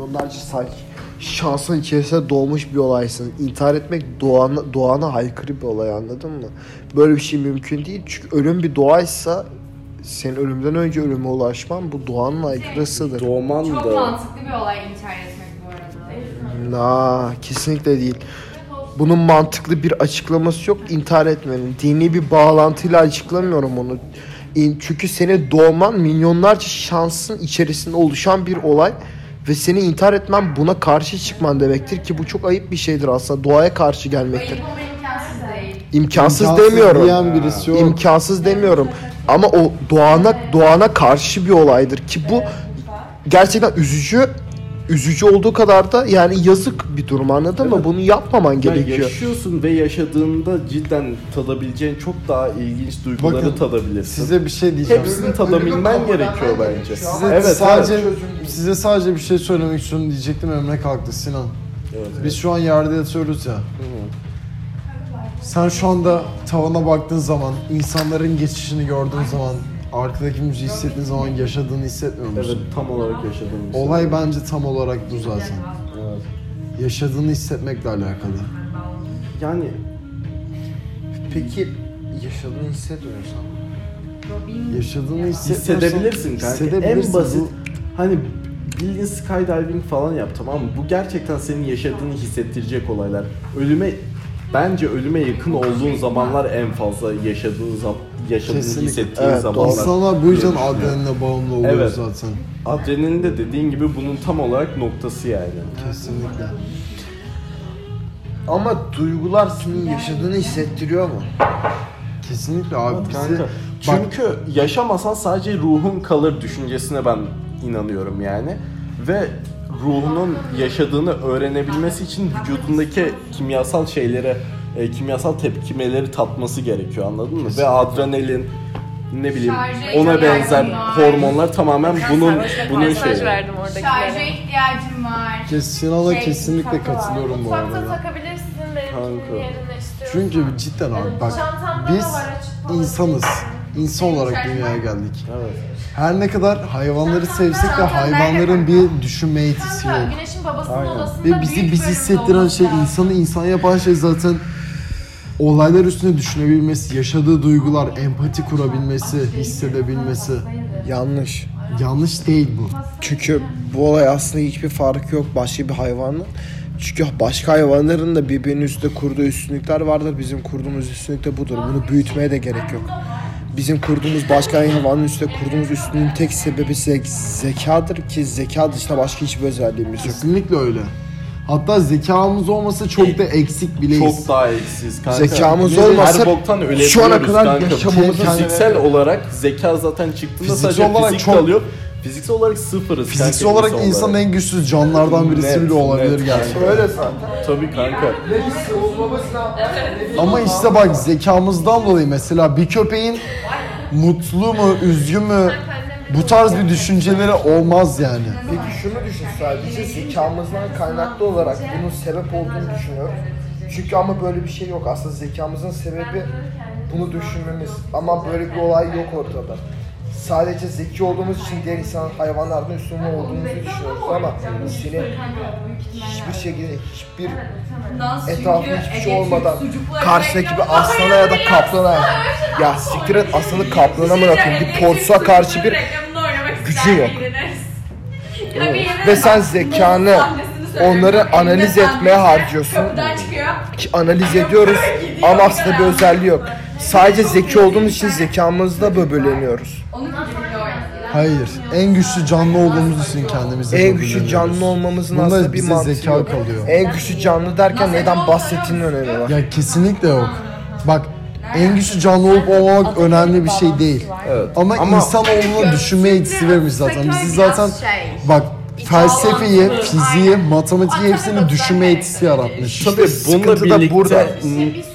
milyonlarca say şansın içerisinde doğmuş bir olaysın. İntihar etmek doğana, doğana aykırı bir olay anladın mı? Böyle bir şey mümkün değil. Çünkü ölüm bir doğaysa senin ölümden önce ölüme ulaşman bu doğanın aykırısıdır. Doğman Çok da mantıklı bir olay intihar etmek bu arada. Na, kesinlikle değil. Bunun mantıklı bir açıklaması yok intihar etmenin. Dini bir bağlantıyla açıklamıyorum onu. Çünkü seni doğman milyonlarca şansın içerisinde oluşan bir olay ve seni intihar etmen buna karşı çıkman demektir ki bu çok ayıp bir şeydir aslında. Doğaya karşı gelmektir. İmkansız demiyorum. diyen birisi yok. İmkansız demiyorum. Ama o doğana doğana karşı bir olaydır ki bu gerçekten üzücü üzücü olduğu kadar da yani yazık bir durum anladın mı? Evet. Bunu yapmaman Ya gerekiyor. yaşıyorsun ve yaşadığında cidden tadabileceğin çok daha ilginç duyguları Bakın, tadabilirsin. Size bir şey diyeceğim. Hepsini tadabilmen gerekiyor bence. Size Evet, sadece evet. size sadece bir şey söylemek istiyorum diyecektim Emre kalktı Sinan. Evet, Biz şu an yerde yatıyoruz ya. Sen şu anda tavana baktığın zaman, insanların geçişini gördüğün zaman, arkadaki müziği hissettiğin zaman yaşadığını hissetmiyor Evet, musun? tam olarak yaşadığımız. Olay bence tam olarak bu zaten. Evet. Yaşadığını hissetmekle alakalı. Yani Peki yaşadığını hissetmiyorsan Yaşadığını hissetmiyorsan hissedebilirsin kanka. hissedebilirsin. En basit Bu- hani bildiğin skydiving falan yap tamam mı? Bu gerçekten senin yaşadığını hissettirecek olaylar. Ölüme bence ölüme yakın olduğun zamanlar en fazla yaşadığın zam yaşadığını Kesinlikle. hissettiğin Evet, zamanlar. İnsanlar bu yüzden adrenaline bağımlı oluyor Evet. zaten. Adrenalin de dediğin gibi bunun tam olarak noktası yani. Kesinlikle. ama duygular senin yaşadığını hissettiriyor mu? Kesinlikle abi bizi... Kanka. Bak, Çünkü yaşamasan sadece ruhun kalır düşüncesine ben inanıyorum yani. Ve ruhunun yaşadığını öğrenebilmesi için vücudundaki kimyasal şeylere, e, kimyasal tepkimeleri tatması gerekiyor anladın mı? Ve adrenalin ne bileyim Şarja ona benzer var. hormonlar tamamen bunun Sarhoşla bunun mesaj şeyi. verdim Şarja ihtiyacım var. Kes, Sinan'a Şey, kesinlikle katılıyorum bu Mutfakta arada. takabilirsin benimkinin Kanka. yerine istiyorsan. Çünkü cidden abi bak biz insanız. İnsan olarak dünyaya geldik. Evet. Her ne kadar hayvanları sevsek de hayvanların bir düşünme yetisi yok. Güneş'in babasının Aynen. odasında Ve bizi büyük biz hissettiren şey insanı insan yapan şey zaten olaylar üstüne düşünebilmesi, yaşadığı duygular, empati kurabilmesi, hissedebilmesi. Yanlış. Yanlış değil bu. Çünkü bu olay aslında hiçbir farkı yok başka bir hayvanla. Çünkü başka hayvanların da birbirinin üstünde kurduğu üstünlükler vardır. Bizim kurduğumuz üstünlük de budur. Bunu büyütmeye de gerek yok. Bizim kurduğumuz başka hayvanın üstünde kurduğumuz üstünlüğün tek sebebi ze- zekadır ki zeka dışında başka hiçbir özelliğimiz yok. Kesinlikle öyle. Hatta zekamız olmasa çok da eksik bileyiz. Çok daha eksiz kanka. Zekamız Biz olmasa her boktan ölebiliyoruz şu ana kadar kanka. yaşamamızın Fiziksel olarak zeka zaten çıktığında Fiziksel sadece olarak fizik çok- kalıyor. Fiziksel olarak sıfırız Fiziksel kanka, olarak insan insanın olarak. en güçsüz canlılardan birisi Net, bile olabilir net. gerçekten. Öyle zaten. Tabii kanka. Ama işte bak zekamızdan dolayı mesela bir köpeğin mutlu mu, üzgün mü bu tarz bir düşünceleri olmaz yani. Peki şunu düşün sadece zekamızdan kaynaklı olarak bunun sebep olduğunu düşünüyorum. Çünkü ama böyle bir şey yok. Aslında zekamızın sebebi bunu düşünmemiz. Ama böyle bir olay yok ortada. Sadece zeki olduğumuz için diğer insan hayvanlardan üstün olduğumuzu düşünüyoruz ama senin hiçbir şekilde hiçbir etrafında hiçbir şey olmadan karşıdaki bir aslana ya da kaplana ya siktir et aslanı kaplana bırakın bir porsuğa karşı bir gücü yok. Ve sen zekanı onları analiz etmeye harcıyorsun. Ki analiz ediyoruz ama aslında bir özelliği yok. Sadece zeki olduğumuz için zekamızda böbürleniyoruz. Hayır. En güçlü canlı olduğumuz için kendimizi En güçlü canlı olmamızın Bunda aslında bir mantığı zeka yok. kalıyor. En güçlü canlı derken neden bahsettiğinin önemi var. Ya kesinlikle yok. Bak en güçlü canlı olup olmamak önemli bir şey değil. Evet. Ama, Ama- insan olduğunu düşünme yetisi vermiş zaten. Bizi zaten bak felsefeyi, fiziği, matematiği hepsini düşünme yetisi yaratmış. Tabii bununla sıkıntı da birlikte burada.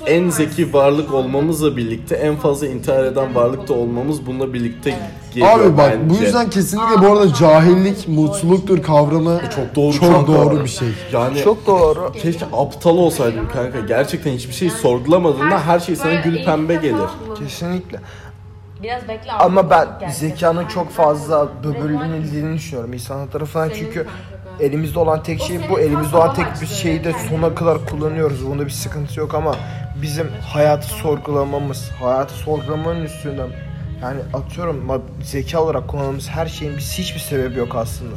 en zeki varlık olmamızla birlikte en fazla intihar eden varlık da olmamız bununla birlikte geliyor Abi bak bu bence. yüzden kesinlikle bu arada cahillik mutluluktur kavramı çok doğru çok kanka. doğru bir şey. Yani Çok doğru. keşke aptal olsaydım kanka. Gerçekten hiçbir şey sorgulamadığında her şey sana gül pembe gelir. Kesinlikle. Biraz bekle. Ama ben Gel. zekanın çok fazla böbürlenildiğini düşünüyorum insanlar tarafından çünkü Elimizde olan tek şey bu. Elimizde olan tek bir şeyi de sona kadar kullanıyoruz. Bunda bir sıkıntı yok ama bizim hayatı sorgulamamız, hayatı sorgulamanın üstünden yani atıyorum zeka olarak kullandığımız her şeyin biz hiçbir sebebi yok aslında.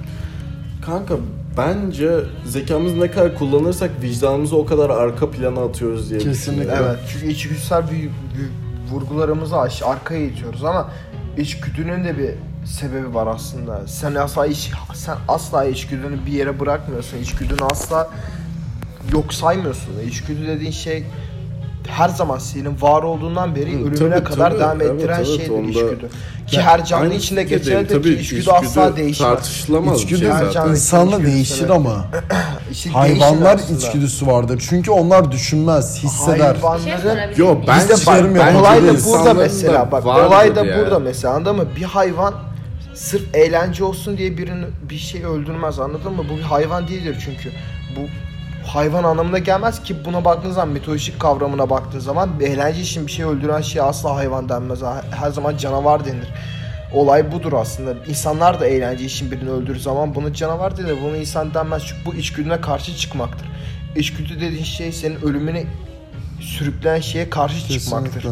Kanka bence zekamızı ne kadar kullanırsak vicdanımızı o kadar arka plana atıyoruz diye Kesinlikle. düşünüyorum. Evet çünkü içgüdüsel bir, bir vurgularımızı aş- arkaya itiyoruz ama içgüdünün de bir sebebi var aslında. Sen asla iç, sen asla içgüdünü bir yere bırakmıyorsun. İçgüdünü asla yok saymıyorsun. İçgüdü dediğin şey her zaman senin var olduğundan beri Hı, ölümüne tabii, kadar tabii. devam Evet, ettiren evet, şeydir onda- içgüdü. Ki Ya, her canlı içinde geçerlidir Tabii, ki içgüdü, asla değişmez. Tartışılamaz İçgüdü şey zaten. insanla değişir ama İşte hayvanlar değişir içgüdüsü vardır. Çünkü onlar düşünmez, hisseder. Şey Hayvanların sorabilir Yo ben Bizde bak, çıkarım yok. bence olay da burada mesela bak olay da burada mesela anladın mı? Bir hayvan sırf eğlence olsun diye birini bir şey öldürmez anladın mı? Bu bir hayvan değildir çünkü. Bu hayvan anlamına gelmez ki buna baktığın zaman mitolojik kavramına baktığın zaman eğlence için bir şey öldüren şey asla hayvan denmez. Her zaman canavar denir. Olay budur aslında. İnsanlar da eğlence için birini öldürdüğü zaman bunu canavar denir. Bunu insan denmez çünkü bu içgüdüne karşı çıkmaktır. İçgüdü dediğin şey senin ölümüne sürükleyen şeye karşı çıkmaktır.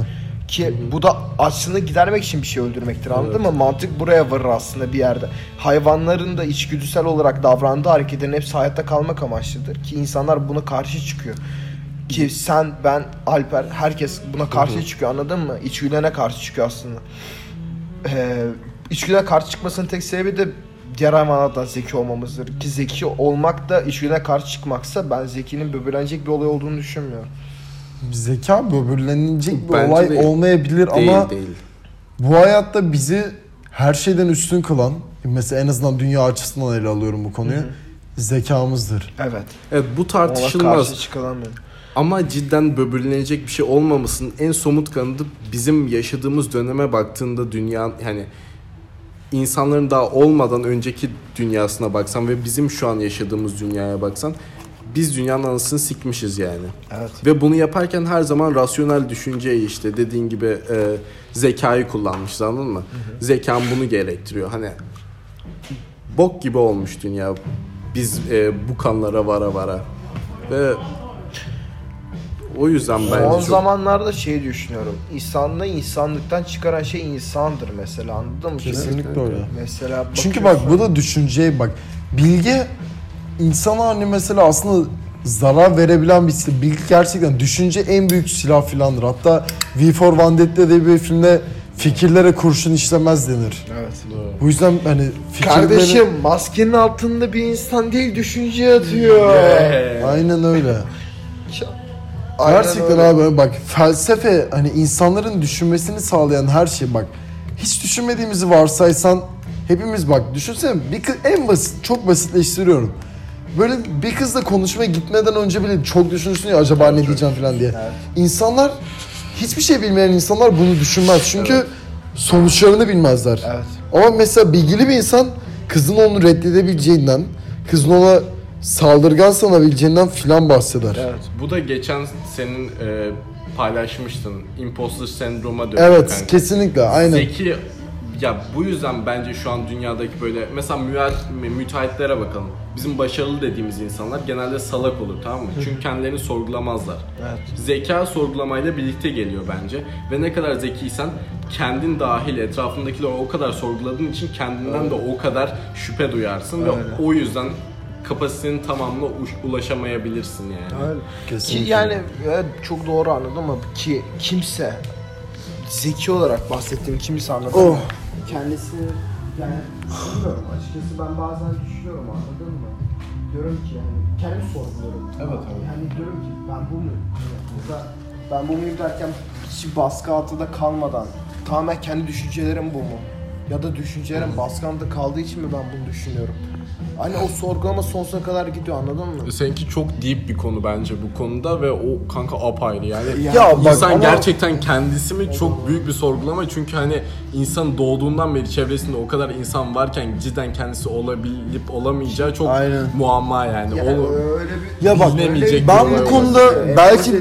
Ki bu da açlığını gidermek için bir şey öldürmektir anladın mı? Mantık buraya varır aslında bir yerde. Hayvanların da içgüdüsel olarak davrandığı hareketlerin hepsi hayatta kalmak amaçlıdır. Ki insanlar buna karşı çıkıyor. Ki sen, ben, Alper, herkes buna karşı çıkıyor anladın mı? İçgüdülerine karşı çıkıyor aslında. Ee, içgüdülerine karşı çıkmasının tek sebebi de diğer hayvanlardan zeki olmamızdır. Ki zeki olmak da içgüdülerine karşı çıkmaksa ben zekinin böbürlenecek bir olay olduğunu düşünmüyorum. Zeka böbürlenilecek bir Bence olay değil. olmayabilir Değil ama değil. bu hayatta bizi her şeyden üstün kılan, mesela en azından dünya açısından ele alıyorum bu konuyu, zekamızdır. Evet. Evet bu Ona tartışılmaz. karşı çıkılamıyor. Ama cidden böbürlenecek bir şey olmamasının en somut kanıtı bizim yaşadığımız döneme baktığında dünya yani insanların daha olmadan önceki dünyasına baksan ve bizim şu an yaşadığımız dünyaya baksan biz dünyanın anasını sikmişiz yani. Evet. Ve bunu yaparken her zaman rasyonel düşünceyi işte dediğin gibi e, zekayı kullanmışız anladın mı? Zekan bunu gerektiriyor. Hani bok gibi olmuş dünya. Biz e, bu kanlara vara vara. Ve o yüzden bence Son çok... zamanlarda şey düşünüyorum. İnsanlığı insanlıktan çıkaran şey insandır mesela anladın mı? Kesinlikle öyle. Mesela Çünkü bak bu da düşünceye bak. Bilge insana hani mesela aslında zarar verebilen bir silah. Bilgi gerçekten düşünce en büyük silah filandır. Hatta V for Vendetta diye bir filmde fikirlere kurşun işlemez denir. Evet. Bu yüzden hani fikirleri... Kardeşim maskenin altında bir insan değil düşünce yatıyor. Aynen öyle. Aynen Gerçekten öyle. abi bak felsefe hani insanların düşünmesini sağlayan her şey bak. Hiç düşünmediğimizi varsaysan hepimiz bak düşünsene bir en basit çok basitleştiriyorum. Böyle bir kızla konuşmaya gitmeden önce bile çok düşünürsün ya acaba ne diyeceğim falan diye. İnsanlar hiçbir şey bilmeyen insanlar bunu düşünmez. Çünkü sonuçlarını bilmezler. Evet. Ama mesela bilgili bir insan kızın onu reddedebileceğinden, kızın ona saldırgan sanabileceğinden filan bahseder. Evet. Bu da geçen senin e, paylaşmıştın. Imposter sendroma dönüyor Evet, kanka. kesinlikle aynen. Zeki ya bu yüzden bence şu an dünyadaki böyle mesela müteahhitlere bakalım. Bizim başarılı dediğimiz insanlar genelde salak olur tamam mı? Çünkü kendilerini sorgulamazlar. Evet. Zeka sorgulamayla birlikte geliyor bence. Ve ne kadar zekiysen kendin dahil etrafındakileri o kadar sorguladığın için kendinden de o kadar şüphe duyarsın ve Öyle. o yüzden kapasitenin tamamına ulaşamayabilirsin yani. Öyle. Ki yani evet, çok doğru anladın mı? Ki kimse zeki olarak bahsettiğim kimse anladın Oh. Kendisi yani bilmiyorum açıkçası ben bazen düşünüyorum anladın mı? Diyorum ki yani kendimi sorguluyorum. Evet, evet. Yani diyorum ki ben bu muyum? Yani burada ben bu muyum derken hiç baskı altında kalmadan tamamen kendi düşüncelerim bu mu? Ya da düşüncelerim baskı altında kaldığı için mi ben bunu düşünüyorum? Hani o sorgulama sonsuza kadar gidiyor anladın mı? Seninki çok deep bir konu bence bu konuda ve o kanka apayrı yani. Ya bak insan ama- gerçekten kendisi mi çok büyük bir sorgulama çünkü hani insan doğduğundan beri çevresinde o kadar insan varken cidden kendisi olabilip olamayacağı çok Aynen. muamma yani. Yani Onu öyle bir Ya bak, bilinemeyecek ben bu konuda belki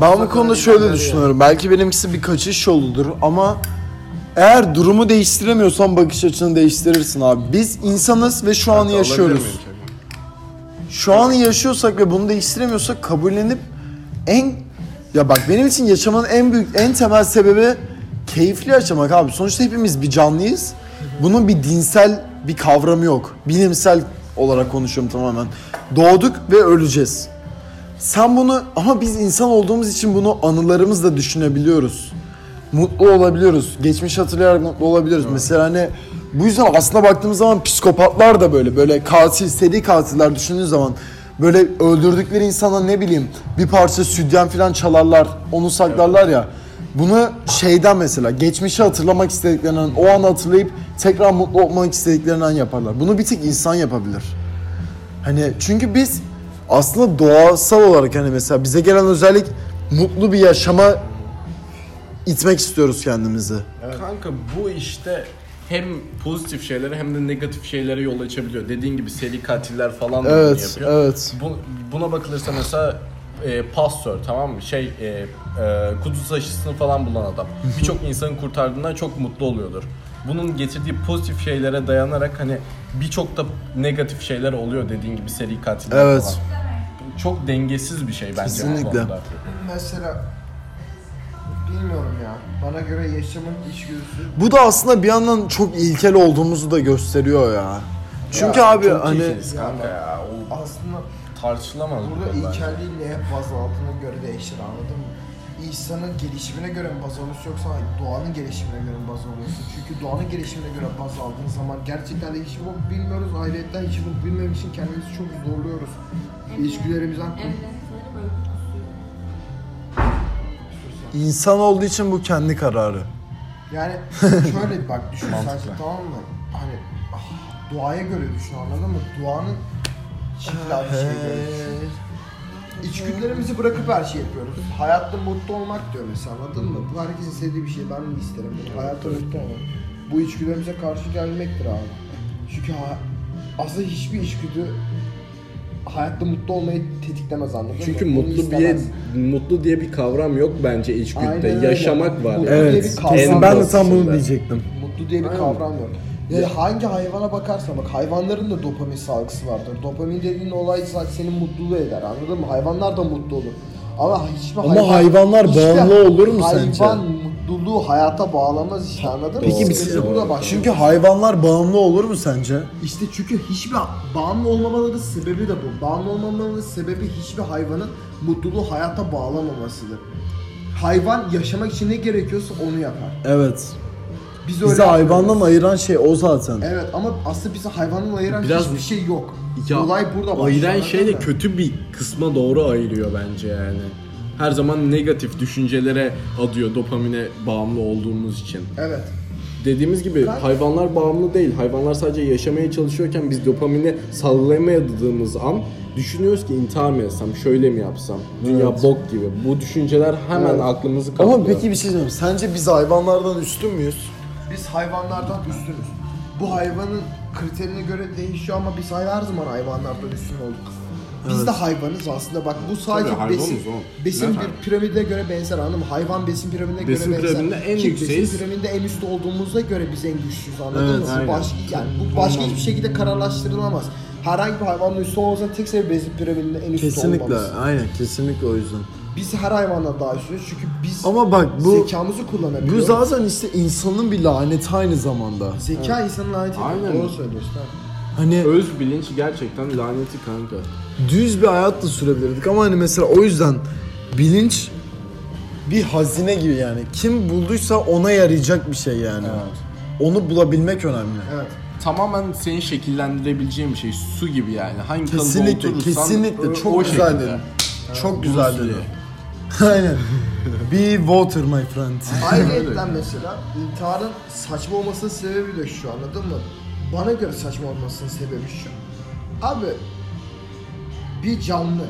ben bu konuda şöyle düşünüyorum. Belki benimkisi bir kaçış yoludur ama eğer durumu değiştiremiyorsan bakış açını değiştirirsin abi. Biz insanız ve şu an alabilir yaşıyoruz. şu an yaşıyorsak ve bunu değiştiremiyorsak kabullenip en ya bak benim için yaşamanın en büyük en temel sebebi keyifli yaşamak abi. Sonuçta hepimiz bir canlıyız. Bunun bir dinsel bir kavramı yok. Bilimsel olarak konuşuyorum tamamen. Doğduk ve öleceğiz. Sen bunu ama biz insan olduğumuz için bunu anılarımızla düşünebiliyoruz. Mutlu olabiliyoruz. Geçmiş hatırlayarak mutlu olabiliyoruz. Mesela hani bu yüzden aslında baktığımız zaman psikopatlar da böyle böyle katil, seri katiller düşündüğün zaman böyle öldürdükleri insana ne bileyim bir parça sütyen falan çalarlar, onu saklarlar ya. Bunu şeyden mesela geçmişi hatırlamak istediklerinden, o an hatırlayıp tekrar mutlu olmak istediklerinden yaparlar. Bunu bir tek insan yapabilir. Hani çünkü biz aslında doğasal olarak hani mesela bize gelen özellik mutlu bir yaşama itmek istiyoruz kendimizi. Kanka bu işte hem pozitif şeylere hem de negatif şeylere yol açabiliyor. Dediğin gibi seri katiller falan da bunu Evet, yapıyor. evet. Bu, buna bakılırsa mesela e, pastör tamam mı? Şey e, e, kuduz aşısını falan bulan adam. Birçok insanı kurtardığından çok mutlu oluyordur. Bunun getirdiği pozitif şeylere dayanarak hani birçok da negatif şeyler oluyor dediğin gibi seri katiller Evet. falan. Çok dengesiz bir şey bence bu Kesinlikle. konuda. Mesela bilmiyorum ya. Bana göre yaşamın içgüdüsü Bu da aslında bir yandan çok ilkel olduğumuzu da gösteriyor ya. Çünkü Ya, abi Çok hani ilkeliz kanka ya. O aslında tartışılamaz burada konu bence. ilkelliği neye baz aldığına göre değişir anladın mı? İnsanın gelişimine göre mi baz alıyorsun yoksa doğanın gelişimine göre mi baz alıyorsun? Çünkü doğanın gelişimine göre baz aldığın zaman gerçekten de hiçbir bok bilmiyoruz. Ayrıyetten hiçbir bok bilmem için kendimizi çok zorluyoruz. İçgüdülerimizden insan olduğu için bu kendi kararı. Yani şöyle bak düşün sadece tamam mı? Hani ah, doğaya göre düşün anladın mı? Doğanın çiftler bir şeye göre düşün. İçgüdülerimizi bırakıp her şeyi yapıyoruz. Hayatta mutlu olmak diyor mesela anladın mı? Bu herkesin sevdiği bir şey. Ben de isterim bunu. Hayatta mutlu olmak. Bu içgüdülerimize karşı gelmektir abi. Çünkü ha- aslında hiçbir içgüdü hayatta mutlu olmayı tetiklemez anladın Çünkü mı? Mutlu diye mutlu diye bir kavram yok bence içgüdüde. Aynen. Yaşamak var. Mutlu yani. diye bir Evet. kavram Kesin ben de tam bunu diyecektim. Mutlu diye bir kavram yok. Yani hangi hayvana bakarsan bak hayvanların da dopamin salgısı vardır. Dopamin dediğin olay zaten seni mutlu eder anladın mı? Hayvanlar da mutlu olur. Ama hiçbir Ama hayvanlar bağımlı olur mu sence? Hayvan mutluluğu hayata bağlamaz işte anladın mı? Peki bir Sıkıntı burada bak. Çünkü hayvanlar bağımlı olur mu sence? işte çünkü hiçbir bağımlı olmamalarının sebebi de bu. Bağımlı olmamalarının sebebi hiçbir hayvanın mutluluğu hayata bağlamamasıdır. Hayvan yaşamak için ne gerekiyorsa onu yapar. Evet. Biz Bizi yapmıyoruz. hayvandan ayıran şey o zaten. Evet ama aslında bizi hayvandan ayıran Biraz- hiçbir şey yok. Ya, Olay burada başlıyor. Ayıran şey de mı? kötü bir kısma doğru ayırıyor bence yani. Her zaman negatif düşüncelere adıyor dopamine bağımlı olduğumuz için. Evet. Dediğimiz gibi Ben- hayvanlar bağımlı değil. Hayvanlar sadece yaşamaya çalışıyorken biz dopamini salgılayamadığımız an düşünüyoruz ki intihar mı etsem, şöyle mi yapsam, dünya Evet. bok gibi. Bu düşünceler hemen Evet. aklımızı kaplıyor. Ama peki bir şey diyeyim. Sence biz hayvanlardan üstün müyüz? Biz hayvanlardan üstünüz. Bu hayvanın kriterine göre değişiyor ama biz her zaman hayvanlardan üstün olduk. Biz Evet. de hayvanız aslında. Bak bu sadece Tabii, besin besin bir piramide göre benzer anladın mı? Hayvan besin piramidine Besin göre benzer. piramidinde en Ki yükseğiz. Besin piramidinde en üstte olduğumuza göre biz en güçlüyüz anladın Evet, mı? Bu aynen. başka yani bu başka hiçbir şekilde kararlaştırılamaz. Herhangi bir hayvanın üstü olmasının tek sebebi besin piramidinde en üstte Kesinlikle. olmamız. Aynen kesinlikle o yüzden. Biz her hayvandan daha üstünüz çünkü biz Ama bak bu zekamızı bu kullanabiliyoruz. zaten işte insanın bir laneti aynı zamanda. Zeka insanın laneti. Aynen. Doğru söylüyorsun. ha. Hani Öz bilinç gerçekten laneti kanka. düz bir hayat da sürebilirdik ama hani mesela o yüzden bilinç bir hazine gibi yani. Kim bulduysa ona yarayacak bir şey yani. Onu bulabilmek önemli. Evet. Tamamen seni şekillendirebileceğin bir şey. Su gibi yani. Hangi kalıba Kesinlikle, oturursan kesinlikle o- çok o güzel şekilde. dedin. Çok güzel dedin. Lee. Aynen. Be water my friend. Ayrıca mesela intiharın saçma olmasının sebebi de şu anladın mı? Bana göre saçma olmasının sebebi şu. Abi bir canlı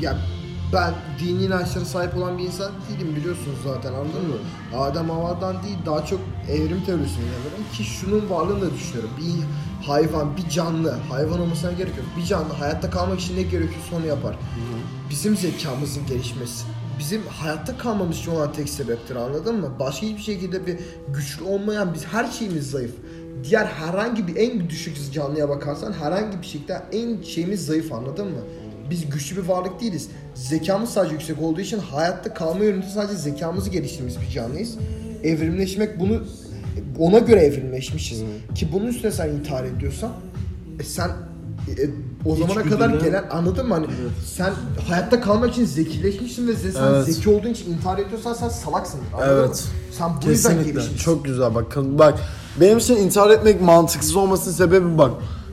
ya ben dini inançlara sahip olan bir insan değilim biliyorsunuz zaten anladın mı? Adem havadan değil daha çok evrim teorisine inanırım ki şunun varlığını da düşünüyorum. Bir hayvan, bir canlı, hayvan olmasına gerek yok. Bir canlı hayatta kalmak için ne gerekiyorsa onu yapar. Bizim zekamızın gelişmesi. Bizim hayatta kalmamız için olan tek sebeptir anladın mı? Başka hiçbir şekilde bir güçlü olmayan biz her şeyimiz zayıf. Diğer herhangi bir en düşük canlıya bakarsan herhangi bir şekilde en şeyimiz zayıf anladın mı? Biz güçlü bir varlık değiliz. Zekamız sadece yüksek olduğu için hayatta kalma yönünde sadece zekamızı geliştirdiğimiz bir canlıyız. Evrimleşmek bunu ona göre evrimleşmişiz. Ki bunun üstüne sen intihar ediyorsan e sen e, o zamana kadar İçgüdüler- gelen anladın mı hani sen hayatta kalmak için zekileşmişsin ve sen Evet. zeki olduğun için intihar ediyorsan sen salaksın. Evet. mı? Sen bu yüzden Kesinlikle. gelişmişsin. Çok güzel bak. Bak benim için intihar etmek mantıksız olmasının sebebi bak.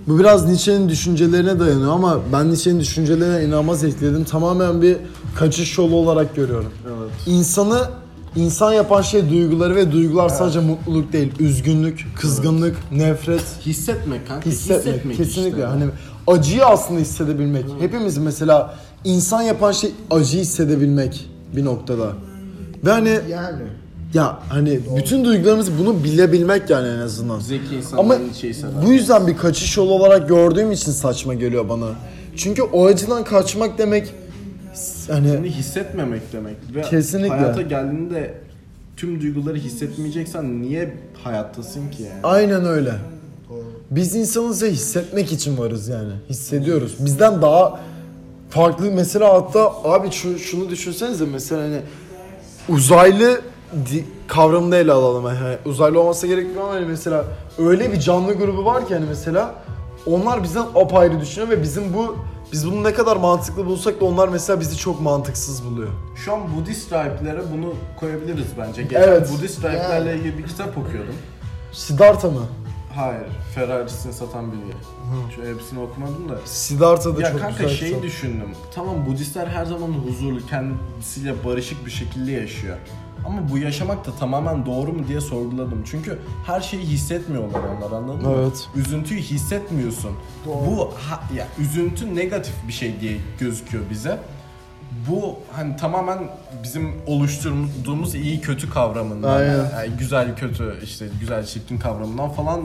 Bu biraz Nietzsche'nin düşüncelerine dayanıyor ama ben Nietzsche'nin düşüncelerine inanılmaz ekledim. Tamamen bir kaçış yolu olarak görüyorum. Evet. İnsanı insan yapan şey duyguları ve duygular sadece mutluluk değil. Üzgünlük, kızgınlık, nefret, Hissetmek kanka. hissetmek. kesinlikle. işte. Hani acıyı aslında hissedebilmek. Hepimiz mesela insan yapan şey acıyı hissedebilmek bir noktada. Ve hani Yani. Ya hani bütün duygularımızı bunu bilebilmek yani en azından. Zeki Ama şeyi sever. bu yüzden bir kaçış yolu olarak gördüğüm için saçma geliyor bana. Çünkü o acıdan kaçmak demek hani Seni hissetmemek demek. Ve Kesinlikle. hayata geldiğinde tüm duyguları hissetmeyeceksen niye hayattasın ki yani? aynen öyle. Biz insanız ve hissetmek için varız yani. Hissediyoruz. Bizden daha farklı mesela hatta abi şu, şunu düşünsenize mesela hani uzaylı kavramını ele alalım. Yani uzaylı olmasa gerekmiyor ama hani mesela öyle bir canlı grubu var ki hani mesela onlar bizden apayrı düşünüyor ve bizim bu biz bunu ne kadar mantıklı bulsak da onlar mesela bizi çok mantıksız buluyor. Şu an Budist rahiplere bunu koyabiliriz bence. Geçen Evet. Budist rahiplerle ilgili bir kitap okuyordum. Siddhartha mı? Hayır, Ferrari'sini satan biri. Şu hepsini okumadım da. Siddhartha da Ya çok kanka güzel şeyi kitap. düşündüm. Tamam Budistler her zaman huzurlu, kendisiyle barışık bir şekilde yaşıyor. Ama bu yaşamak da tamamen doğru mu diye sorguladım. Çünkü her şeyi hissetmiyorlar onlar anladın mı? Evet. Üzüntüyü hissetmiyorsun. Bu ha- ya üzüntü negatif bir şey diye gözüküyor bize. Bu hani tamamen bizim oluşturduğumuz iyi kötü kavramından, Aynen. yani güzel kötü işte güzel çirkin kavramından falan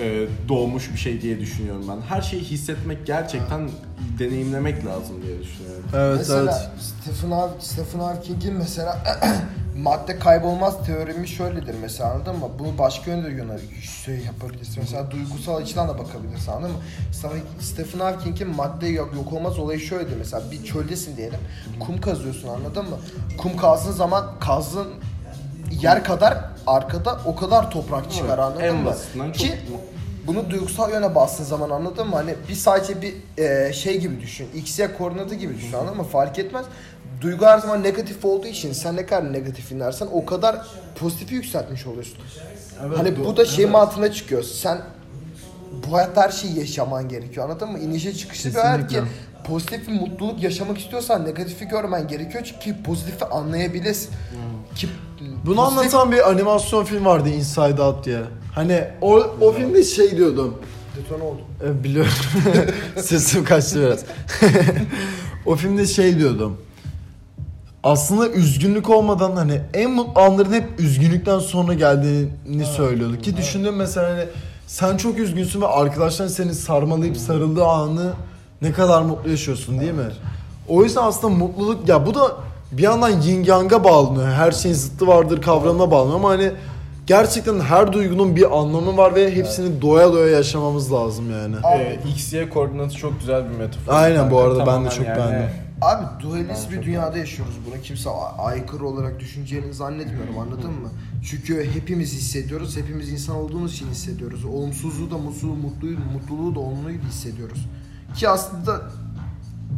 e, doğmuş bir şey diye düşünüyorum ben. Her şeyi hissetmek gerçekten deneyimlemek lazım diye düşünüyorum. Evet mesela evet. Stephen, Haw- Stephen Hawking'in mesela madde kaybolmaz teoremi şöyledir mesela anladın mı? Bunu başka yönde yöne şey yapabilirsin. Mesela duygusal açıdan da bakabilirsin anladın mı? Stephen- Hawking'in madde yok, yok olmaz olayı şöyledir mesela bir çöldesin diyelim. Kum kazıyorsun anladın mı? Kum kazdığın zaman kazdığın yer kadar arkada o kadar toprak çıkar anladın en mı? basitinden Ki çok- bunu duygusal yöne bastığın zaman anladın mı? Hani bir sadece bir e, şey gibi düşün. X, Y koordinatı gibi düşün anladın mı? Fark etmez. Duygu her zaman negatif olduğu için sen ne kadar negatif dinlersen o kadar pozitifi yükseltmiş oluyorsun. hani bu da şey mantığına çıkıyor. Sen bu hayatta her şeyi yaşaman gerekiyor anladın mı? İnişe çıkışlı bir hayat ki pozitif bir mutluluk yaşamak istiyorsan negatifi görmen gerekiyor ki pozitifi anlayabilesin. Ki Bunu pozitif- anlatan bir animasyon film vardı Inside Out diye. Hani o, o filmde şey diyordum. Detone oldu. E, biliyorum. Sesim kaçtı biraz. o filmde şey diyordum. Aslında üzgünlük olmadan hani en mutlu anların hep üzgünlükten sonra geldiğini söylüyordu. Ki düşündüm mesela hani sen çok üzgünsün ve arkadaşların seni sarmalayıp sarıldığı anı ne kadar mutlu yaşıyorsun değil mi? O yüzden aslında mutluluk ya bu da bir yandan yin yang'a bağlanıyor. Her şeyin zıttı vardır kavramına bağlanıyor ama hani gerçekten her duygunun bir anlamı var ve hepsini doya doya yaşamamız lazım yani. Ee, X, Y koordinatı çok güzel bir metafor. Aynen bu arada, ben de çok beğendim. Abi dualist bir dünyada yaşıyoruz. Buna kimse aykırı olarak düşüneceğini zannetmiyorum anladın mı? Çünkü hepimiz hissediyoruz. Hepimiz insan olduğumuz için hissediyoruz. Olumsuzluğu da mutsuzluğu, mutluluğu, mutluluğu da olumluyu da hissediyoruz. Ki aslında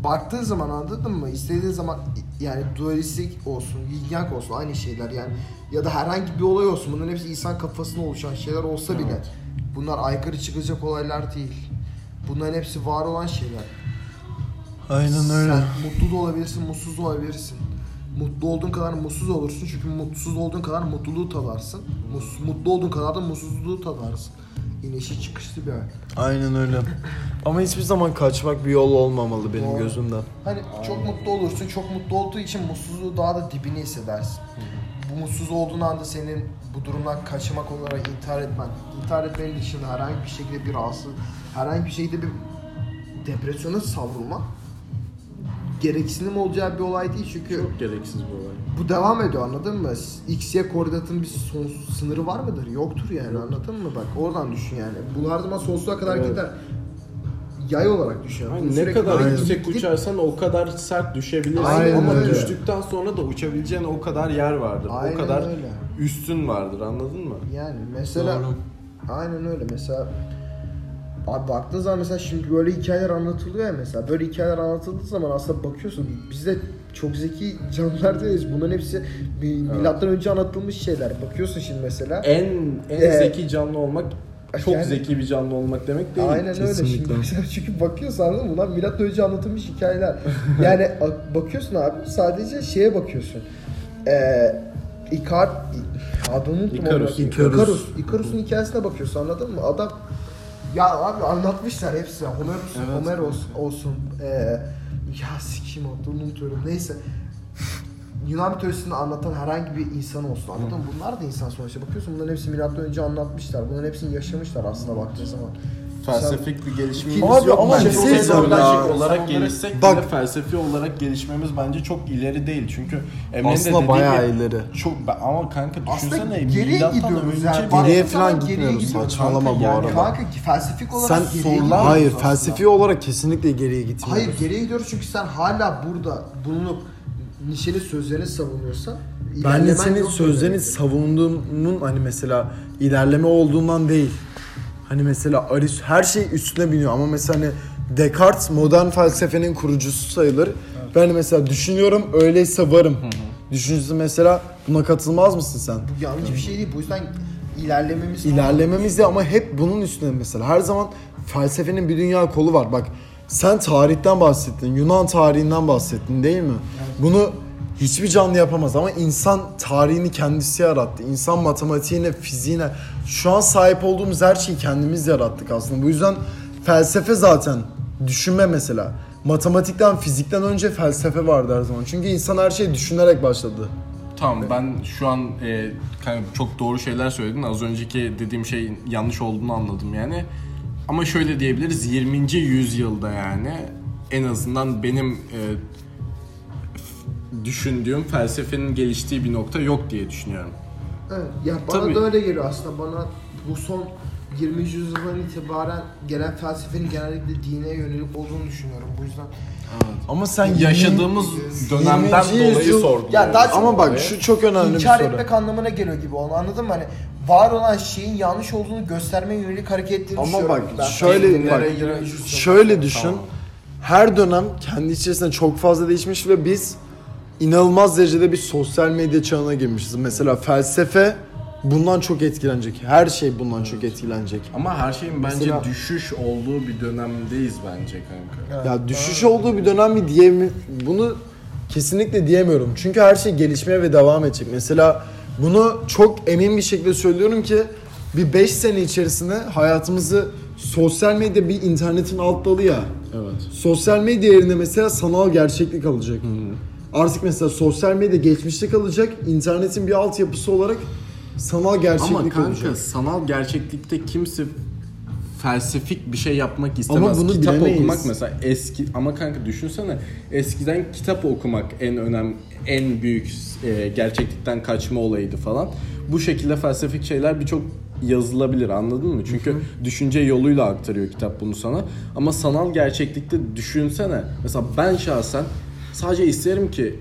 baktığın zaman anladın mı? İstediğin zaman yani dualistik olsun, yin olsun aynı şeyler yani. Ya da herhangi bir olay olsun. Bunların hepsi insan kafasına oluşan şeyler olsa bile bunlar aykırı çıkacak olaylar değil. Bunların hepsi var olan şeyler. Aynen öyle. Sen mutlu da olabilirsin, mutsuz da olabilirsin. Mutlu olduğun kadar mutsuz olursun çünkü mutsuz olduğun kadar mutluluğu tadarsın. Mutlu olduğun kadar da mutsuzluğu tadarsın. İnişi çıkışlı bir hayat. Aynen öyle. Ama hiçbir zaman kaçmak bir yol olmamalı benim Doğru. gözümden. Hani çok mutlu olursun, çok mutlu olduğu için mutsuzluğu daha da dibini hissedersin. Bu mutsuz olduğun anda senin bu durumdan kaçmak olarak intihar etmen, intihar etmenin dışında herhangi bir şekilde bir rahatsız, herhangi bir şekilde bir depresyona savrulma gereksinim olacağı bir olay değil çünkü Çok gereksiz bir olay. bu devam ediyor anladın mı? X, Y koordinatın bir son sınırı var mıdır? Yoktur yani anladın mı? Bak oradan düşün yani. Bu her zaman sonsuza kadar Evet. gider. Yay olarak düşün. Yani ne kadar yüksek uçarsan o kadar sert düşebilirsin Aynen ama öyle. düştükten sonra da uçabileceğin o kadar yer vardır. Aynen o kadar öyle. üstün vardır anladın mı? Yani mesela Doğru. aynen öyle mesela Abi baktığın zaman mesela şimdi böyle hikayeler anlatılıyor ya mesela böyle hikayeler anlatıldığı zaman aslında bakıyorsun biz de çok zeki canlılar değiliz. Bunların hepsi mi- milattan önce anlatılmış şeyler. Bakıyorsun şimdi mesela. En en Ee, zeki canlı olmak çok yani- zeki bir canlı olmak demek değil. Aynen öyle. Şimdi kesinlikle. mesela çünkü bakıyorsun anladın mı? Bunlar milattan önce anlatılmış hikayeler. Yani bakıyorsun abi sadece şeye bakıyorsun. Ee, İkar adını unuttum. İkarus. İkarus. İkarus'un hikayesine bakıyorsun anladın mı? Adam ya abi anlatmışlar hepsi. Homeros, Evet. Homeros olsun. Ee, ya sikim adını unutuyorum. Neyse. Yunan mitolojisini anlatan herhangi bir insan olsun anladın mı? Bunlar da insan sonuçta. Bakıyorsun bunların hepsi milattan önce anlatmışlar. Bunların hepsini yaşamışlar aslında baktığın zaman. Felsefik bir gelişimimiz Abi yok. ama bence. teknolojik ya. olarak gelişsek Bak- bile felsefi olarak gelişmemiz bence çok ileri değil. Çünkü Emre'nin de Aslında dediği bayağı gibi ileri. Çok ama kanka Aslında düşünsene geriye milattan gidiyoruz yani. Geriye falan geriye gitmiyoruz, gidiyoruz. saçmalama Kanka bu yani arada. Kanka ki felsefik olarak Sen geriye sorular- gidiyoruz Hayır aslında. felsefi olarak kesinlikle geriye gitmiyoruz. Hayır geriye gidiyoruz çünkü sen hala burada bulunup Nietzsche'nin sözlerini savunuyorsan Ben ilerlemen Nietzsche'nin yok sözlerini savunduğumun hani mesela ilerleme olduğundan değil. Hani mesela Aris her şey üstüne biniyor ama mesela hani Descartes modern felsefenin kurucusu sayılır. Ben mesela düşünüyorum öyleyse varım. Düşüncesi mesela buna katılmaz mısın sen? Bu yanlış bir şey değil. Bu yüzden ilerlememiz İlerlememizde ama hep bunun üstüne mesela her zaman felsefenin bir dünya kolu var. Bak sen tarihten bahsettin, Yunan tarihinden bahsettin değil mi? Bunu hiçbir canlı yapamaz ama insan tarihini kendisi yarattı. İnsan matematiğine, fiziğine, şu an sahip olduğumuz her şeyi kendimiz yarattık aslında. Bu yüzden felsefe zaten düşünme mesela. Matematikten, fizikten önce felsefe vardı her zaman. Çünkü insan her şeyi düşünerek başladı. Tamam ben şu an e, çok doğru şeyler söyledin. Az önceki dediğim şeyin yanlış olduğunu anladım yani. Ama şöyle diyebiliriz 20. yüzyılda yani en azından benim e, düşündüğüm felsefenin geliştiği bir nokta yok diye düşünüyorum. Evet, ya bana Tabii. da öyle geliyor aslında. Bana bu son 20. yüzyıldan itibaren gelen felsefenin genellikle dine yönelik olduğunu düşünüyorum. Bu yüzden Ama sen Yaşadığımız dönemden 20. dolayı yüzyıl- sordum. Ya daha çok- Ama bak şu çok önemli bir inkar soru. etmek anlamına geliyor gibi onu anladın mı? Hani var olan şeyin yanlış olduğunu göstermeye yönelik hareket ettiğini Ama düşünüyorum. bak ben. şöyle bak şöyle düşün. Tamam. Her dönem kendi içerisinde çok fazla değişmiş ve biz inanılmaz derecede bir sosyal medya çağına girmişiz. Mesela felsefe bundan çok etkilenecek. Her şey bundan çok etkilenecek. Ama her şeyin bence Mesela- düşüş olduğu bir dönemdeyiz bence kanka. Ya düşüş olduğu bir dönem mi diye mi? Bunu kesinlikle diyemiyorum. Çünkü her şey gelişmeye ve devam edecek. Mesela bunu çok emin bir şekilde söylüyorum ki bir 5 sene içerisinde hayatımızı sosyal medya bir internetin alt dalı ya. Evet. Sosyal medya yerine mesela sanal gerçeklik alacak. Artık mesela sosyal medya geçmişte kalacak. internetin bir altyapısı olarak sanal gerçeklik Ama kanka olacak. sanal gerçeklikte kimse felsefik bir şey yapmak istemez. Ama bunu kitap bilemeyiz. okumak mesela eski ama kanka düşünsene eskiden kitap okumak en önem en büyük e, gerçeklikten kaçma olayıydı falan. Bu şekilde felsefik şeyler birçok yazılabilir anladın mı? Çünkü düşünce yoluyla aktarıyor kitap bunu sana. Ama sanal gerçeklikte düşünsene. Mesela ben şahsen sadece isterim ki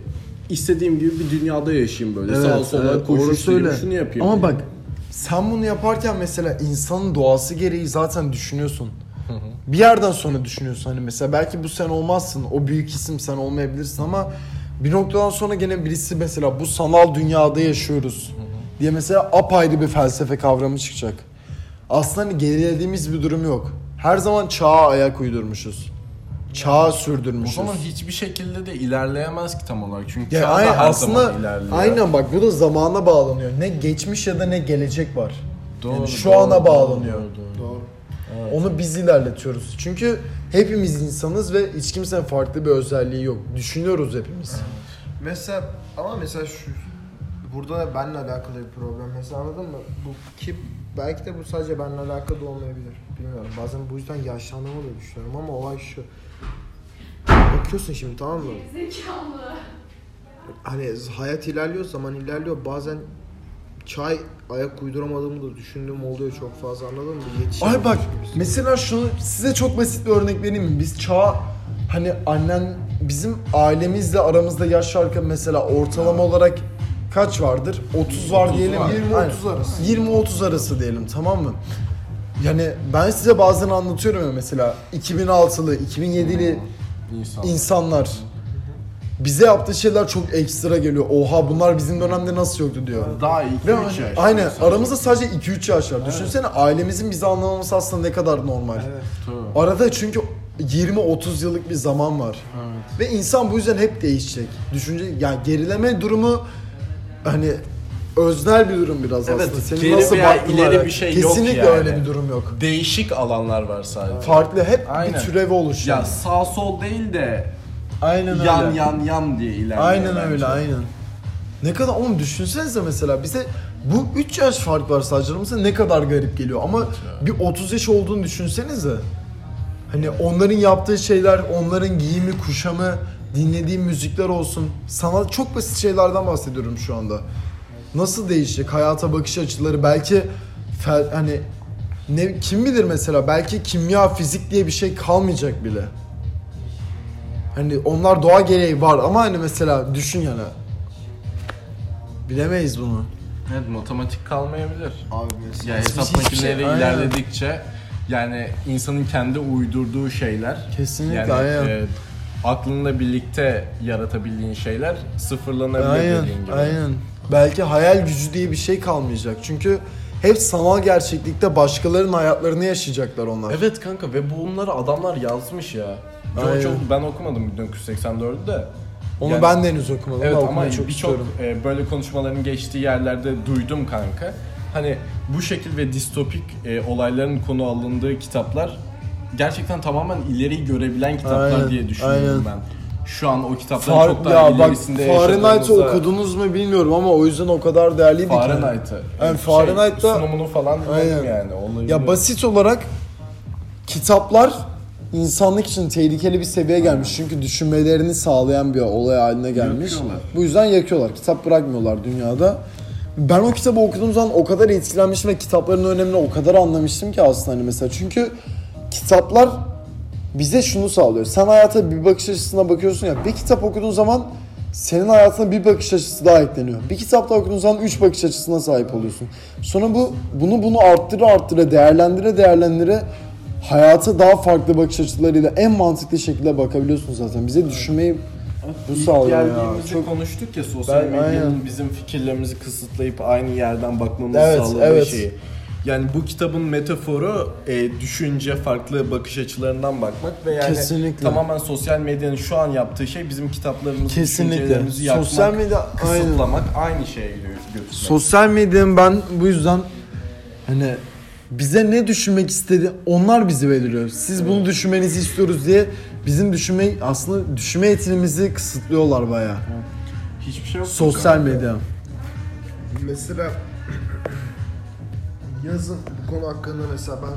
istediğim gibi bir dünyada yaşayayım böyle. Sağa sola evet, koşuşturayım, şunu yapayım. Ama yani. bak sen bunu yaparken mesela insanın doğası gereği zaten düşünüyorsun. Bir yerden sonra düşünüyorsun hani mesela belki bu sen olmazsın o büyük isim sen olmayabilirsin ama bir noktadan sonra gene birisi mesela bu sanal dünyada yaşıyoruz diye mesela apayrı bir felsefe kavramı çıkacak. Aslında hani gerilediğimiz bir durum yok. Her zaman çağa ayak uydurmuşuz. Çağa O sürdürmüşüz. zaman hiçbir şekilde de ilerleyemez ki tam olarak. Çünkü Ya çağ aynen, da her aslında zaman ilerliyor. aynen bak bu da zamana bağlanıyor. Ne geçmiş ya da ne gelecek var. Doğru, Yani şu doğru, ana bağlanıyor. doğru, doğru. Doğru. Onu biz ilerletiyoruz. Çünkü hepimiz insanız ve hiç kimsenin farklı bir özelliği yok. Düşünüyoruz hepimiz. Mesela ama mesela şu burada da benimle alakalı bir problem. Mesela anladın mı? Bu ki belki de bu sadece benimle alakalı olmayabilir. Bilmiyorum. Bazen bu yüzden yaşlandığımı da düşünüyorum ama olay şu. Bakıyorsun şimdi tamam mı? Zekalı. Hani hayat ilerliyor, zaman ilerliyor. Bazen çay ayak uyduramadığımı da düşündüğüm oluyor çok fazla anladın mı? Ay bak mesela şunu size çok basit bir örnek vereyim mi? Biz çağ hani annen bizim ailemizle aramızda yaş farkı mesela ortalama olarak kaç vardır? 30 var 30 diyelim. var. 20-30 arası. 20-30 arası diyelim tamam mı? Yani ben size bazen anlatıyorum ya mesela 2006'lı, 2007'li İnsan. insanlar bize yaptığı şeyler çok ekstra geliyor. Oha bunlar bizim dönemde nasıl yoktu diyor. Daha iyi Ve 2-3 hani- yaş. aynen mesela. aramızda sadece 2-3 yaş var. Düşünsene ailemizin bizi anlamaması aslında ne kadar normal. Tabii. Arada çünkü 20-30 yıllık bir zaman var. Ve insan bu yüzden hep değişecek. Düşünce yani gerileme durumu hani öznel bir durum biraz Evet, aslında. Senin geri nasıl veya ileri bir şey yok Kesinlikle yani. öyle bir durum yok. Değişik alanlar var sadece. Farklı hep Aynen. bir türevi oluşuyor. Ya sağ sol değil de aynen öyle. yan yan yan diye ilerliyor. Aynen bence. öyle aynen. Ne kadar oğlum düşünsenize mesela bize bu 3 yaş fark var sadece aramızda ne kadar garip geliyor ama bir 30 yaş olduğunu düşünsenize. Hani onların yaptığı şeyler, onların giyimi, kuşamı, dinlediği müzikler olsun. Sana çok basit şeylerden bahsediyorum şu anda. Nasıl değişecek hayata bakış açıları belki fel- hani ne kim bilir mesela belki kimya, fizik diye bir şey kalmayacak bile. Hani onlar doğa gereği var ama hani mesela düşün yani. Bilemeyiz bunu. Evet matematik kalmayabilir. Abi mesela. Ya hesap Hiçbir makineleri şey- aynen. ilerledikçe yani insanın kendi uydurduğu şeyler Kesinlikle, yani aynen. e, aklınla birlikte yaratabildiğin şeyler sıfırlanabilir Aynen, dediğin gibi. aynen. Belki hayal gücü diye bir şey kalmayacak. Çünkü hep sanal gerçeklikte başkalarının hayatlarını yaşayacaklar onlar. Evet kanka ve bunları adamlar yazmış ya. Aynen. Çok, ben okumadım 1984'ü de. Onu Yani- ben de henüz okumadım Evet ama ama çok birçok e, böyle konuşmaların geçtiği yerlerde duydum kanka. Hani bu şekil ve distopik e, olayların konu alındığı kitaplar gerçekten tamamen ileriyi görebilen kitaplar Aynen, diye düşünüyorum aynen. ben. Şu an o kitapların Far- çok daha ya bak Fahrenheit'ı okudunuz mu bilmiyorum ama o yüzden o kadar değerliydi ki. Fahrenheit'ı. Yani Şey, Fahrenheit'ta- sunumunu falan Aynen. yani. Olayı Ya basit olarak kitaplar insanlık için tehlikeli bir seviyeye gelmiş. Çünkü düşünmelerini sağlayan bir olay haline gelmiş. Yakıyorlar. Bu yüzden yakıyorlar. Kitap bırakmıyorlar dünyada. Ben o kitabı okuduğum zaman o kadar etkilenmiştim ve kitapların önemini o kadar anlamıştım ki aslında hani mesela. Çünkü kitaplar bize şunu sağlıyor. Sen hayata bir bakış açısına bakıyorsun ya. Bir kitap okuduğun zaman senin hayatına bir bakış açısı daha ekleniyor. Bir kitap daha okuduğun zaman üç bakış açısına sahip oluyorsun. Sonra bu bunu bunu arttıra arttıra değerlendire değerlendire hayata daha farklı bakış açılarıyla en mantıklı şekilde bakabiliyorsun zaten. Bize düşünmeyi bu sağlıyor ya. geldiğimizde Çok konuştuk ya sosyal Ben- medyanın aynen. bizim fikirlerimizi kısıtlayıp aynı yerden bakmamızı Evet, sağladığı evet. şeyi. Yani bu kitabın metaforu e, düşünce, farklı bakış açılarından bakmak ve yani Kesinlikle. tamamen sosyal medyanın şu an yaptığı şey bizim kitaplarımızı, Kesinlikle. düşüncelerimizi yakmak, Sosyal medya- aynen. kısıtlamak aynı şeye gö- götürmek. Sosyal medyanın ben bu yüzden hani bize ne düşünmek istedi onlar bizi belirliyor. Siz bunu düşünmenizi istiyoruz diye bizim düşünme aslında düşünme yeteneğimizi kısıtlıyorlar bayağı. Hiçbir şey yok. Sosyal medya. Mesela yazın bu konu hakkında mesela ben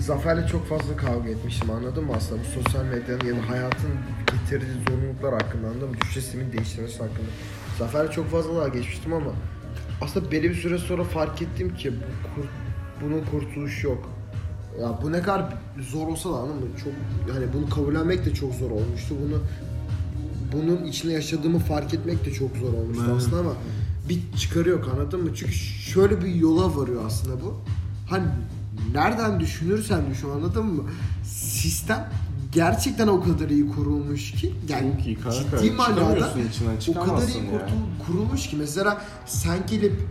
Zafer'le çok fazla kavga etmiştim anladın mı aslında bu sosyal medyanın ya da hayatın getirdiği zorunluluklar hakkında anladın mı? Düşüncesimin değiştirmesi hakkında. Zafer'le çok fazla daha geçmiştim ama aslında belli bir süre sonra fark ettim ki bu kur- bunun kurtuluşu yok. Ya bu ne kadar zor olsa da anladın mı? Çok yani bunu kabullenmek de çok zor olmuştu. Bunu bunun içinde yaşadığımı fark etmek de çok zor olmuştu aslında ama bir çıkarı yok anladın mı? Çünkü şöyle bir yola varıyor aslında bu. Hani nereden düşünürsen düşün anladın mı? Sistem gerçekten o kadar iyi kurulmuş ki yani Çok iyi kanka. ciddi manada o kadar iyi ya. kurtul- kurulmuş ki mesela sen gelip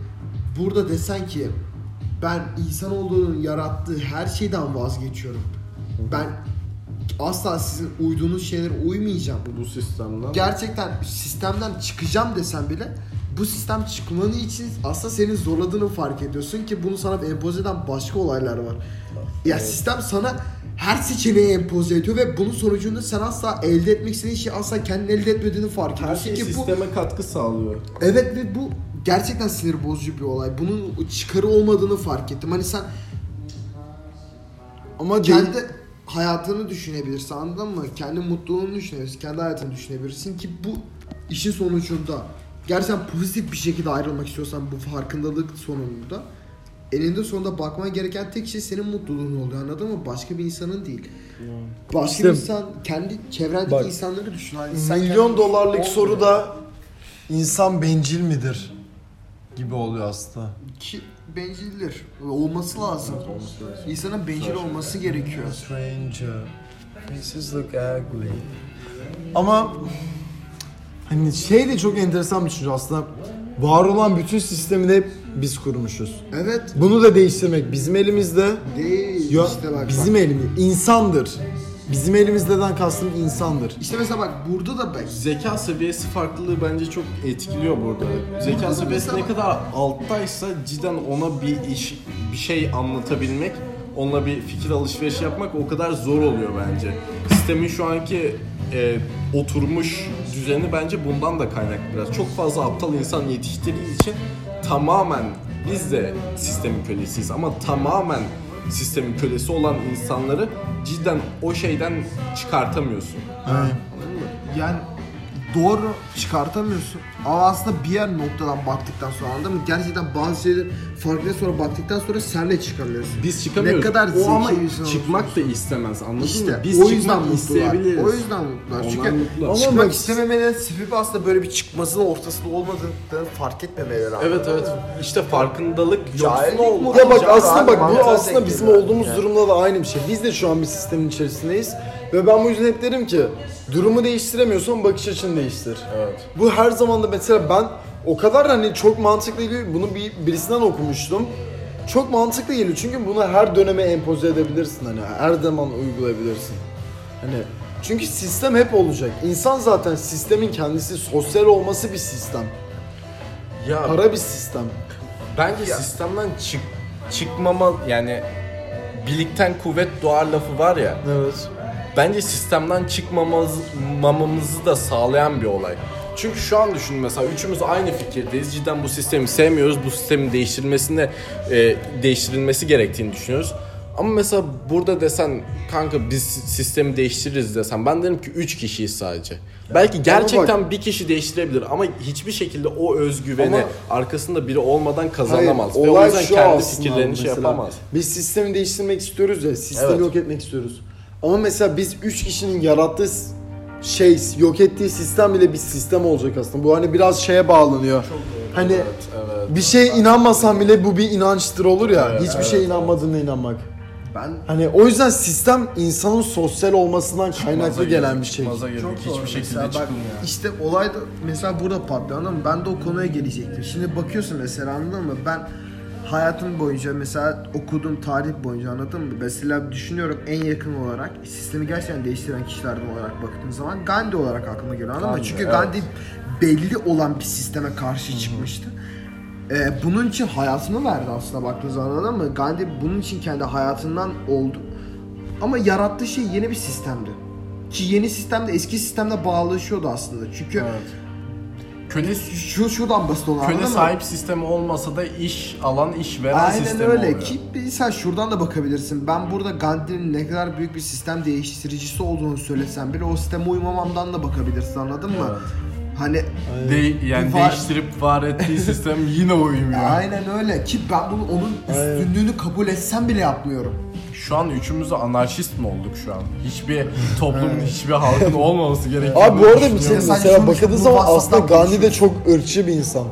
burada desen ki ben insan olduğunun yarattığı her şeyden vazgeçiyorum. Ben asla sizin uyduğunuz şeylere uymayacağım. Bu sistemden. Gerçekten sistemden çıkacağım desen bile bu sistem çıkmanı için aslında senin zorladığını fark ediyorsun ki bunu sana empoze eden başka olaylar var. Ya sistem sana her seçeneği empoze ediyor ve bunun sonucunda sen asla elde etmek istediğin şeyi asla kendin elde etmediğini fark Her ediyorsun şey ki bu sisteme katkı sağlıyor. Evet ve bu gerçekten sinir bozucu bir olay. Bunun çıkarı olmadığını fark ettim. Hani sen Ama değil- kendi hayatını düşünebilirsin anladın mı? Kendi mutluluğunu düşünebilirsin, kendi hayatını düşünebilirsin ki bu işin sonucunda gerçekten pozitif bir şekilde ayrılmak istiyorsan bu farkındalık sonunda elinde sonunda bakman gereken tek şey senin mutluluğun oluyor anladın mı? Başka bir insanın değil. Başka İşte- bir insan kendi çevrendeki Bak, insanları düşün. Hani sen Milyon dolarlık soru da insan bencil midir? Gibi oluyor aslında. ki bencildir. Olması lazım. İnsanın bencil olması gerekiyor. Stranger, faces look ugly. Ama hani şey de çok enteresan bir düşünce aslında. Var olan bütün sistemi de hep biz kurmuşuz. Evet. Bunu da değiştirmek bizim elimizde. Değil. Ya, işte bak. bizim bak. elimiz. insandır. Bizim elimizdeden kastım insandır. İşte mesela bak burada da bak. Zeka seviyesi farklılığı bence çok etkiliyor burada. Zeka seviyesi ne kadar alttaysa cidden ona bir iş, bir şey anlatabilmek, onunla bir fikir alışverişi yapmak o kadar zor oluyor bence. Sistemin şu anki e, oturmuş düzeni bence bundan da kaynaklı biraz. Çok fazla aptal insan yetiştirdiği için tamamen biz de sistemin kölesiyiz ama tamamen sistemin kölesi olan insanları cidden o şeyden çıkartamıyorsun. Mı? Yani doğru çıkartamıyorsun. Ama aslında bir yer noktadan baktıktan sonra anladın mı? Gerçekten bazı şeyler farkına sonra baktıktan sonra sen de çıkamıyorsun. Biz çıkamıyoruz. Ne kadar o ama çıkmak da istemez anladın İşte mı? Biz o yüzden çıkmak mutlular. isteyebiliriz. O yüzden mutlular. Onlar Çünkü mutlu. çıkmak Ama bak- istememenin sebebi aslında böyle bir çıkmazın ortasında olmadığını fark etmemeleri. Evet evet. İşte farkındalık yoksun olmak. Ya bak aslında bak bu aslında bizim olduğumuz durumda da aynı bir şey. Biz de şu an bir sistemin içerisindeyiz. Ve ben bu yüzden hep derim ki durumu değiştiremiyorsan bakış açını değiştir. Evet. Bu her zaman da mesela ben o kadar hani çok mantıklı geliyor. Bunu bir birisinden okumuştum. Çok mantıklı geliyor çünkü bunu her döneme empoze edebilirsin hani her zaman uygulayabilirsin. Hani çünkü sistem hep olacak. İnsan zaten sistemin kendisi sosyal olması bir sistem. Ya Para bir sistem. bence sistemden çık çıkmama yani birlikten kuvvet doğar lafı var ya. Evet. Bence sistemden çıkmamamızı da sağlayan bir olay. Çünkü şu an düşün mesela üçümüz aynı fikirdeyiz. Cidden bu sistemi sevmiyoruz. Bu sistemin değiştirilmesinde e, değiştirilmesi gerektiğini düşünüyoruz. Ama mesela burada desen kanka biz sistemi değiştiririz desen ben derim ki 3 kişiyiz sadece. Belki gerçekten bir kişi değiştirebilir ama hiçbir şekilde o özgüveni Ama- arkasında biri olmadan kazanamaz. Hayır, Ve o yüzden kendi fikirlerini şey yapamaz. Biz sistemi değiştirmek istiyoruz ya, sistemi Evet. yok etmek istiyoruz. Ama mesela biz üç kişinin yarattığı şey, yok ettiği sistem bile bir sistem olacak aslında. Bu hani biraz şeye bağlanıyor. Hani Evet, evet. bir şeye inanmasan bile bu bir inançtır olur ya. Evet, Hiçbir şeye inanmadığına inanmak. Ben Hani o yüzden sistem insanın sosyal olmasından kaynaklı gelen bir şey. Çıkmaza gerek. Çok Hiçbir doğru. şekilde Mesela bak, çıkılmıyor. İşte olay da mesela burada patlıyor anladın mı? Ben de o konuya gelecektim. Şimdi bakıyorsun mesela anladın mı? Ben hayatım boyunca mesela okuduğum tarih boyunca anladın mı? Mesela düşünüyorum en yakın olarak sistemi gerçekten değiştiren kişilerden olarak baktığım zaman Gandhi olarak aklıma geliyor anladın mı? Çünkü evet. Gandhi belli olan bir sisteme karşı çıkmıştı. Ee, bunun için hayatını verdi aslında baktığınız zaman anladın mı? Gandhi bunun için kendi hayatından oldu. Ama yarattığı şey yeni bir sistemdi. Ki yeni sistemde eski sistemle bağlaşıyordu aslında. Çünkü Köle şu şuradan basit olan köle anladın mı? sahip sistemi olmasa da iş alan iş veren Aynen sistemi öyle oluyor. ki sen şuradan da bakabilirsin. Ben burada Gandhi'nin ne kadar büyük bir sistem değiştiricisi olduğunu söylesem bile o sisteme uymamamdan da bakabilirsin anladın mı? Hani De- yani Var- değiştirip var ettiği sistem yine uymuyor. aynen öyle ki ben bunu onun üstünlüğünü kabul etsem bile yapmıyorum. Şu an üçümüz de anarşist mi olduk şu an? Hiçbir toplumun, hiçbir halkın olmaması gerekiyor. Abi bu arada bir şey mesela bakıldığı zaman aslında Gandhi de çok ırkçı bir insan.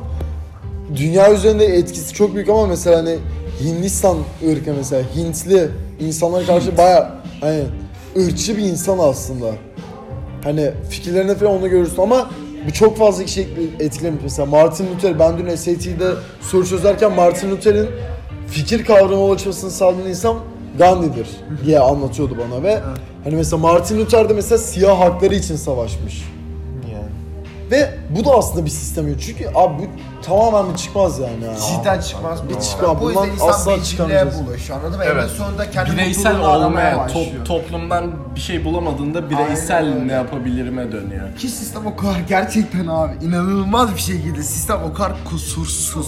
Dünya üzerinde etkisi çok büyük ama mesela hani Hindistan ırkı mesela Hintli insanlara karşı baya hani ırkçı bir insan aslında. Hani fikirlerine falan onu görürsün ama bu çok fazla kişi etkilemiş. Mesela Martin Luther, ben dün SAT'de soru çözerken Martin Luther'in fikir kavrama ulaşmasını sağlayan insan Gandhi'dir diye anlatıyordu bana ve hani mesela Martin Luther de mesela siyah hakları için savaşmış. Ve bu da aslında bir sistem yok. Çünkü abi bu tamamen bir çıkmaz yani. Cidden çıkmaz Bir çıkmaz. Bu yüzden Bundan insan asla bencilliğe çıkamayacağız. bulaşıyor anladın mı? Evet. En sonunda kendi bireysel mutluluğunu aramaya olmaya, başlıyor. top, toplumdan bir şey bulamadığında bireysel Aynen öyle. ne yapabilirime dönüyor. Ki sistem o kadar gerçekten abi inanılmaz bir şekilde sistem o kadar kusursuz.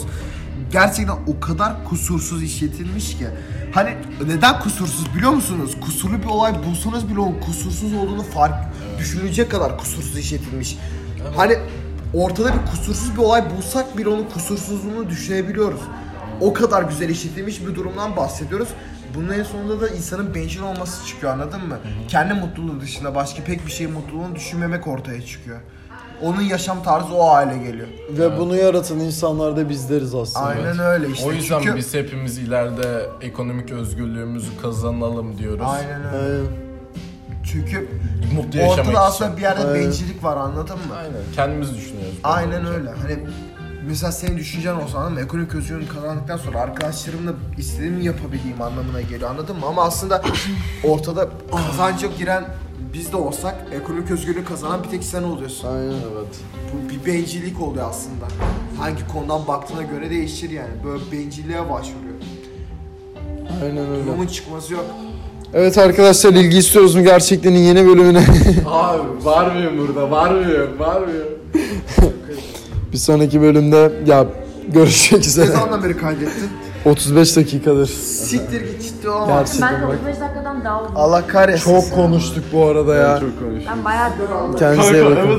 gerçekten o kadar kusursuz işletilmiş ki. Hani neden kusursuz biliyor musunuz? Kusurlu bir olay bulsanız bile onun kusursuz olduğunu fark düşünülecek kadar kusursuz işletilmiş. Hani ortada bir kusursuz bir olay bulsak bile onun kusursuzluğunu düşünebiliyoruz. O kadar güzel işletilmiş bir durumdan bahsediyoruz. Bunun en sonunda da insanın bencil olması çıkıyor anladın mı? Kendi mutluluğu dışında başka pek bir şeyin mutluluğunu düşünmemek ortaya çıkıyor. Onun yaşam tarzı o hale geliyor. Ve bunu yaratan insanlar da bizleriz aslında. Aynen öyle işte. O yüzden Çünkü- biz hepimiz ileride ekonomik özgürlüğümüzü kazanalım diyoruz. Aynen öyle. Aynen. Çünkü Mutlu yaşamak ortada için. aslında bir yerde Aynen. bencillik var anladın mı? Aynen. Kendimiz düşünüyoruz. Aynen öyle. Hani mesela senin düşüncen olsa anladın mı? Ekonomik özgürlüğünü kazandıktan sonra arkadaşlarımla istediğimi yapabildiğim anlamına geliyor anladın mı? Ama aslında ortada kazancı giren biz de olsak ekonomik özgürlüğü kazanan bir tek sen oluyorsun. Aynen evet. Bu bir bencillik oluyor aslında. Hangi konudan baktığına göre değişir yani. Böyle bencilliğe başvuruyor. Aynen öyle. Durumun çıkması yok. Evet arkadaşlar ilgi istiyoruz mu gerçekten yeni bölümüne? Abi var mıyım burada? Var mıyım? Var mıyım? bir sonraki bölümde ya görüşmek Ne üzere. zamandan beri kaydettin? 35 dakikadır. Siktir git ciddi olamaz. Gerçekten Ben de bak. 35 dakikadan daha uzun. Allah kahretsin. Çok konuştuk bu arada ya. Çok konuştum. Ben bayağı Kendinize iyi bakın.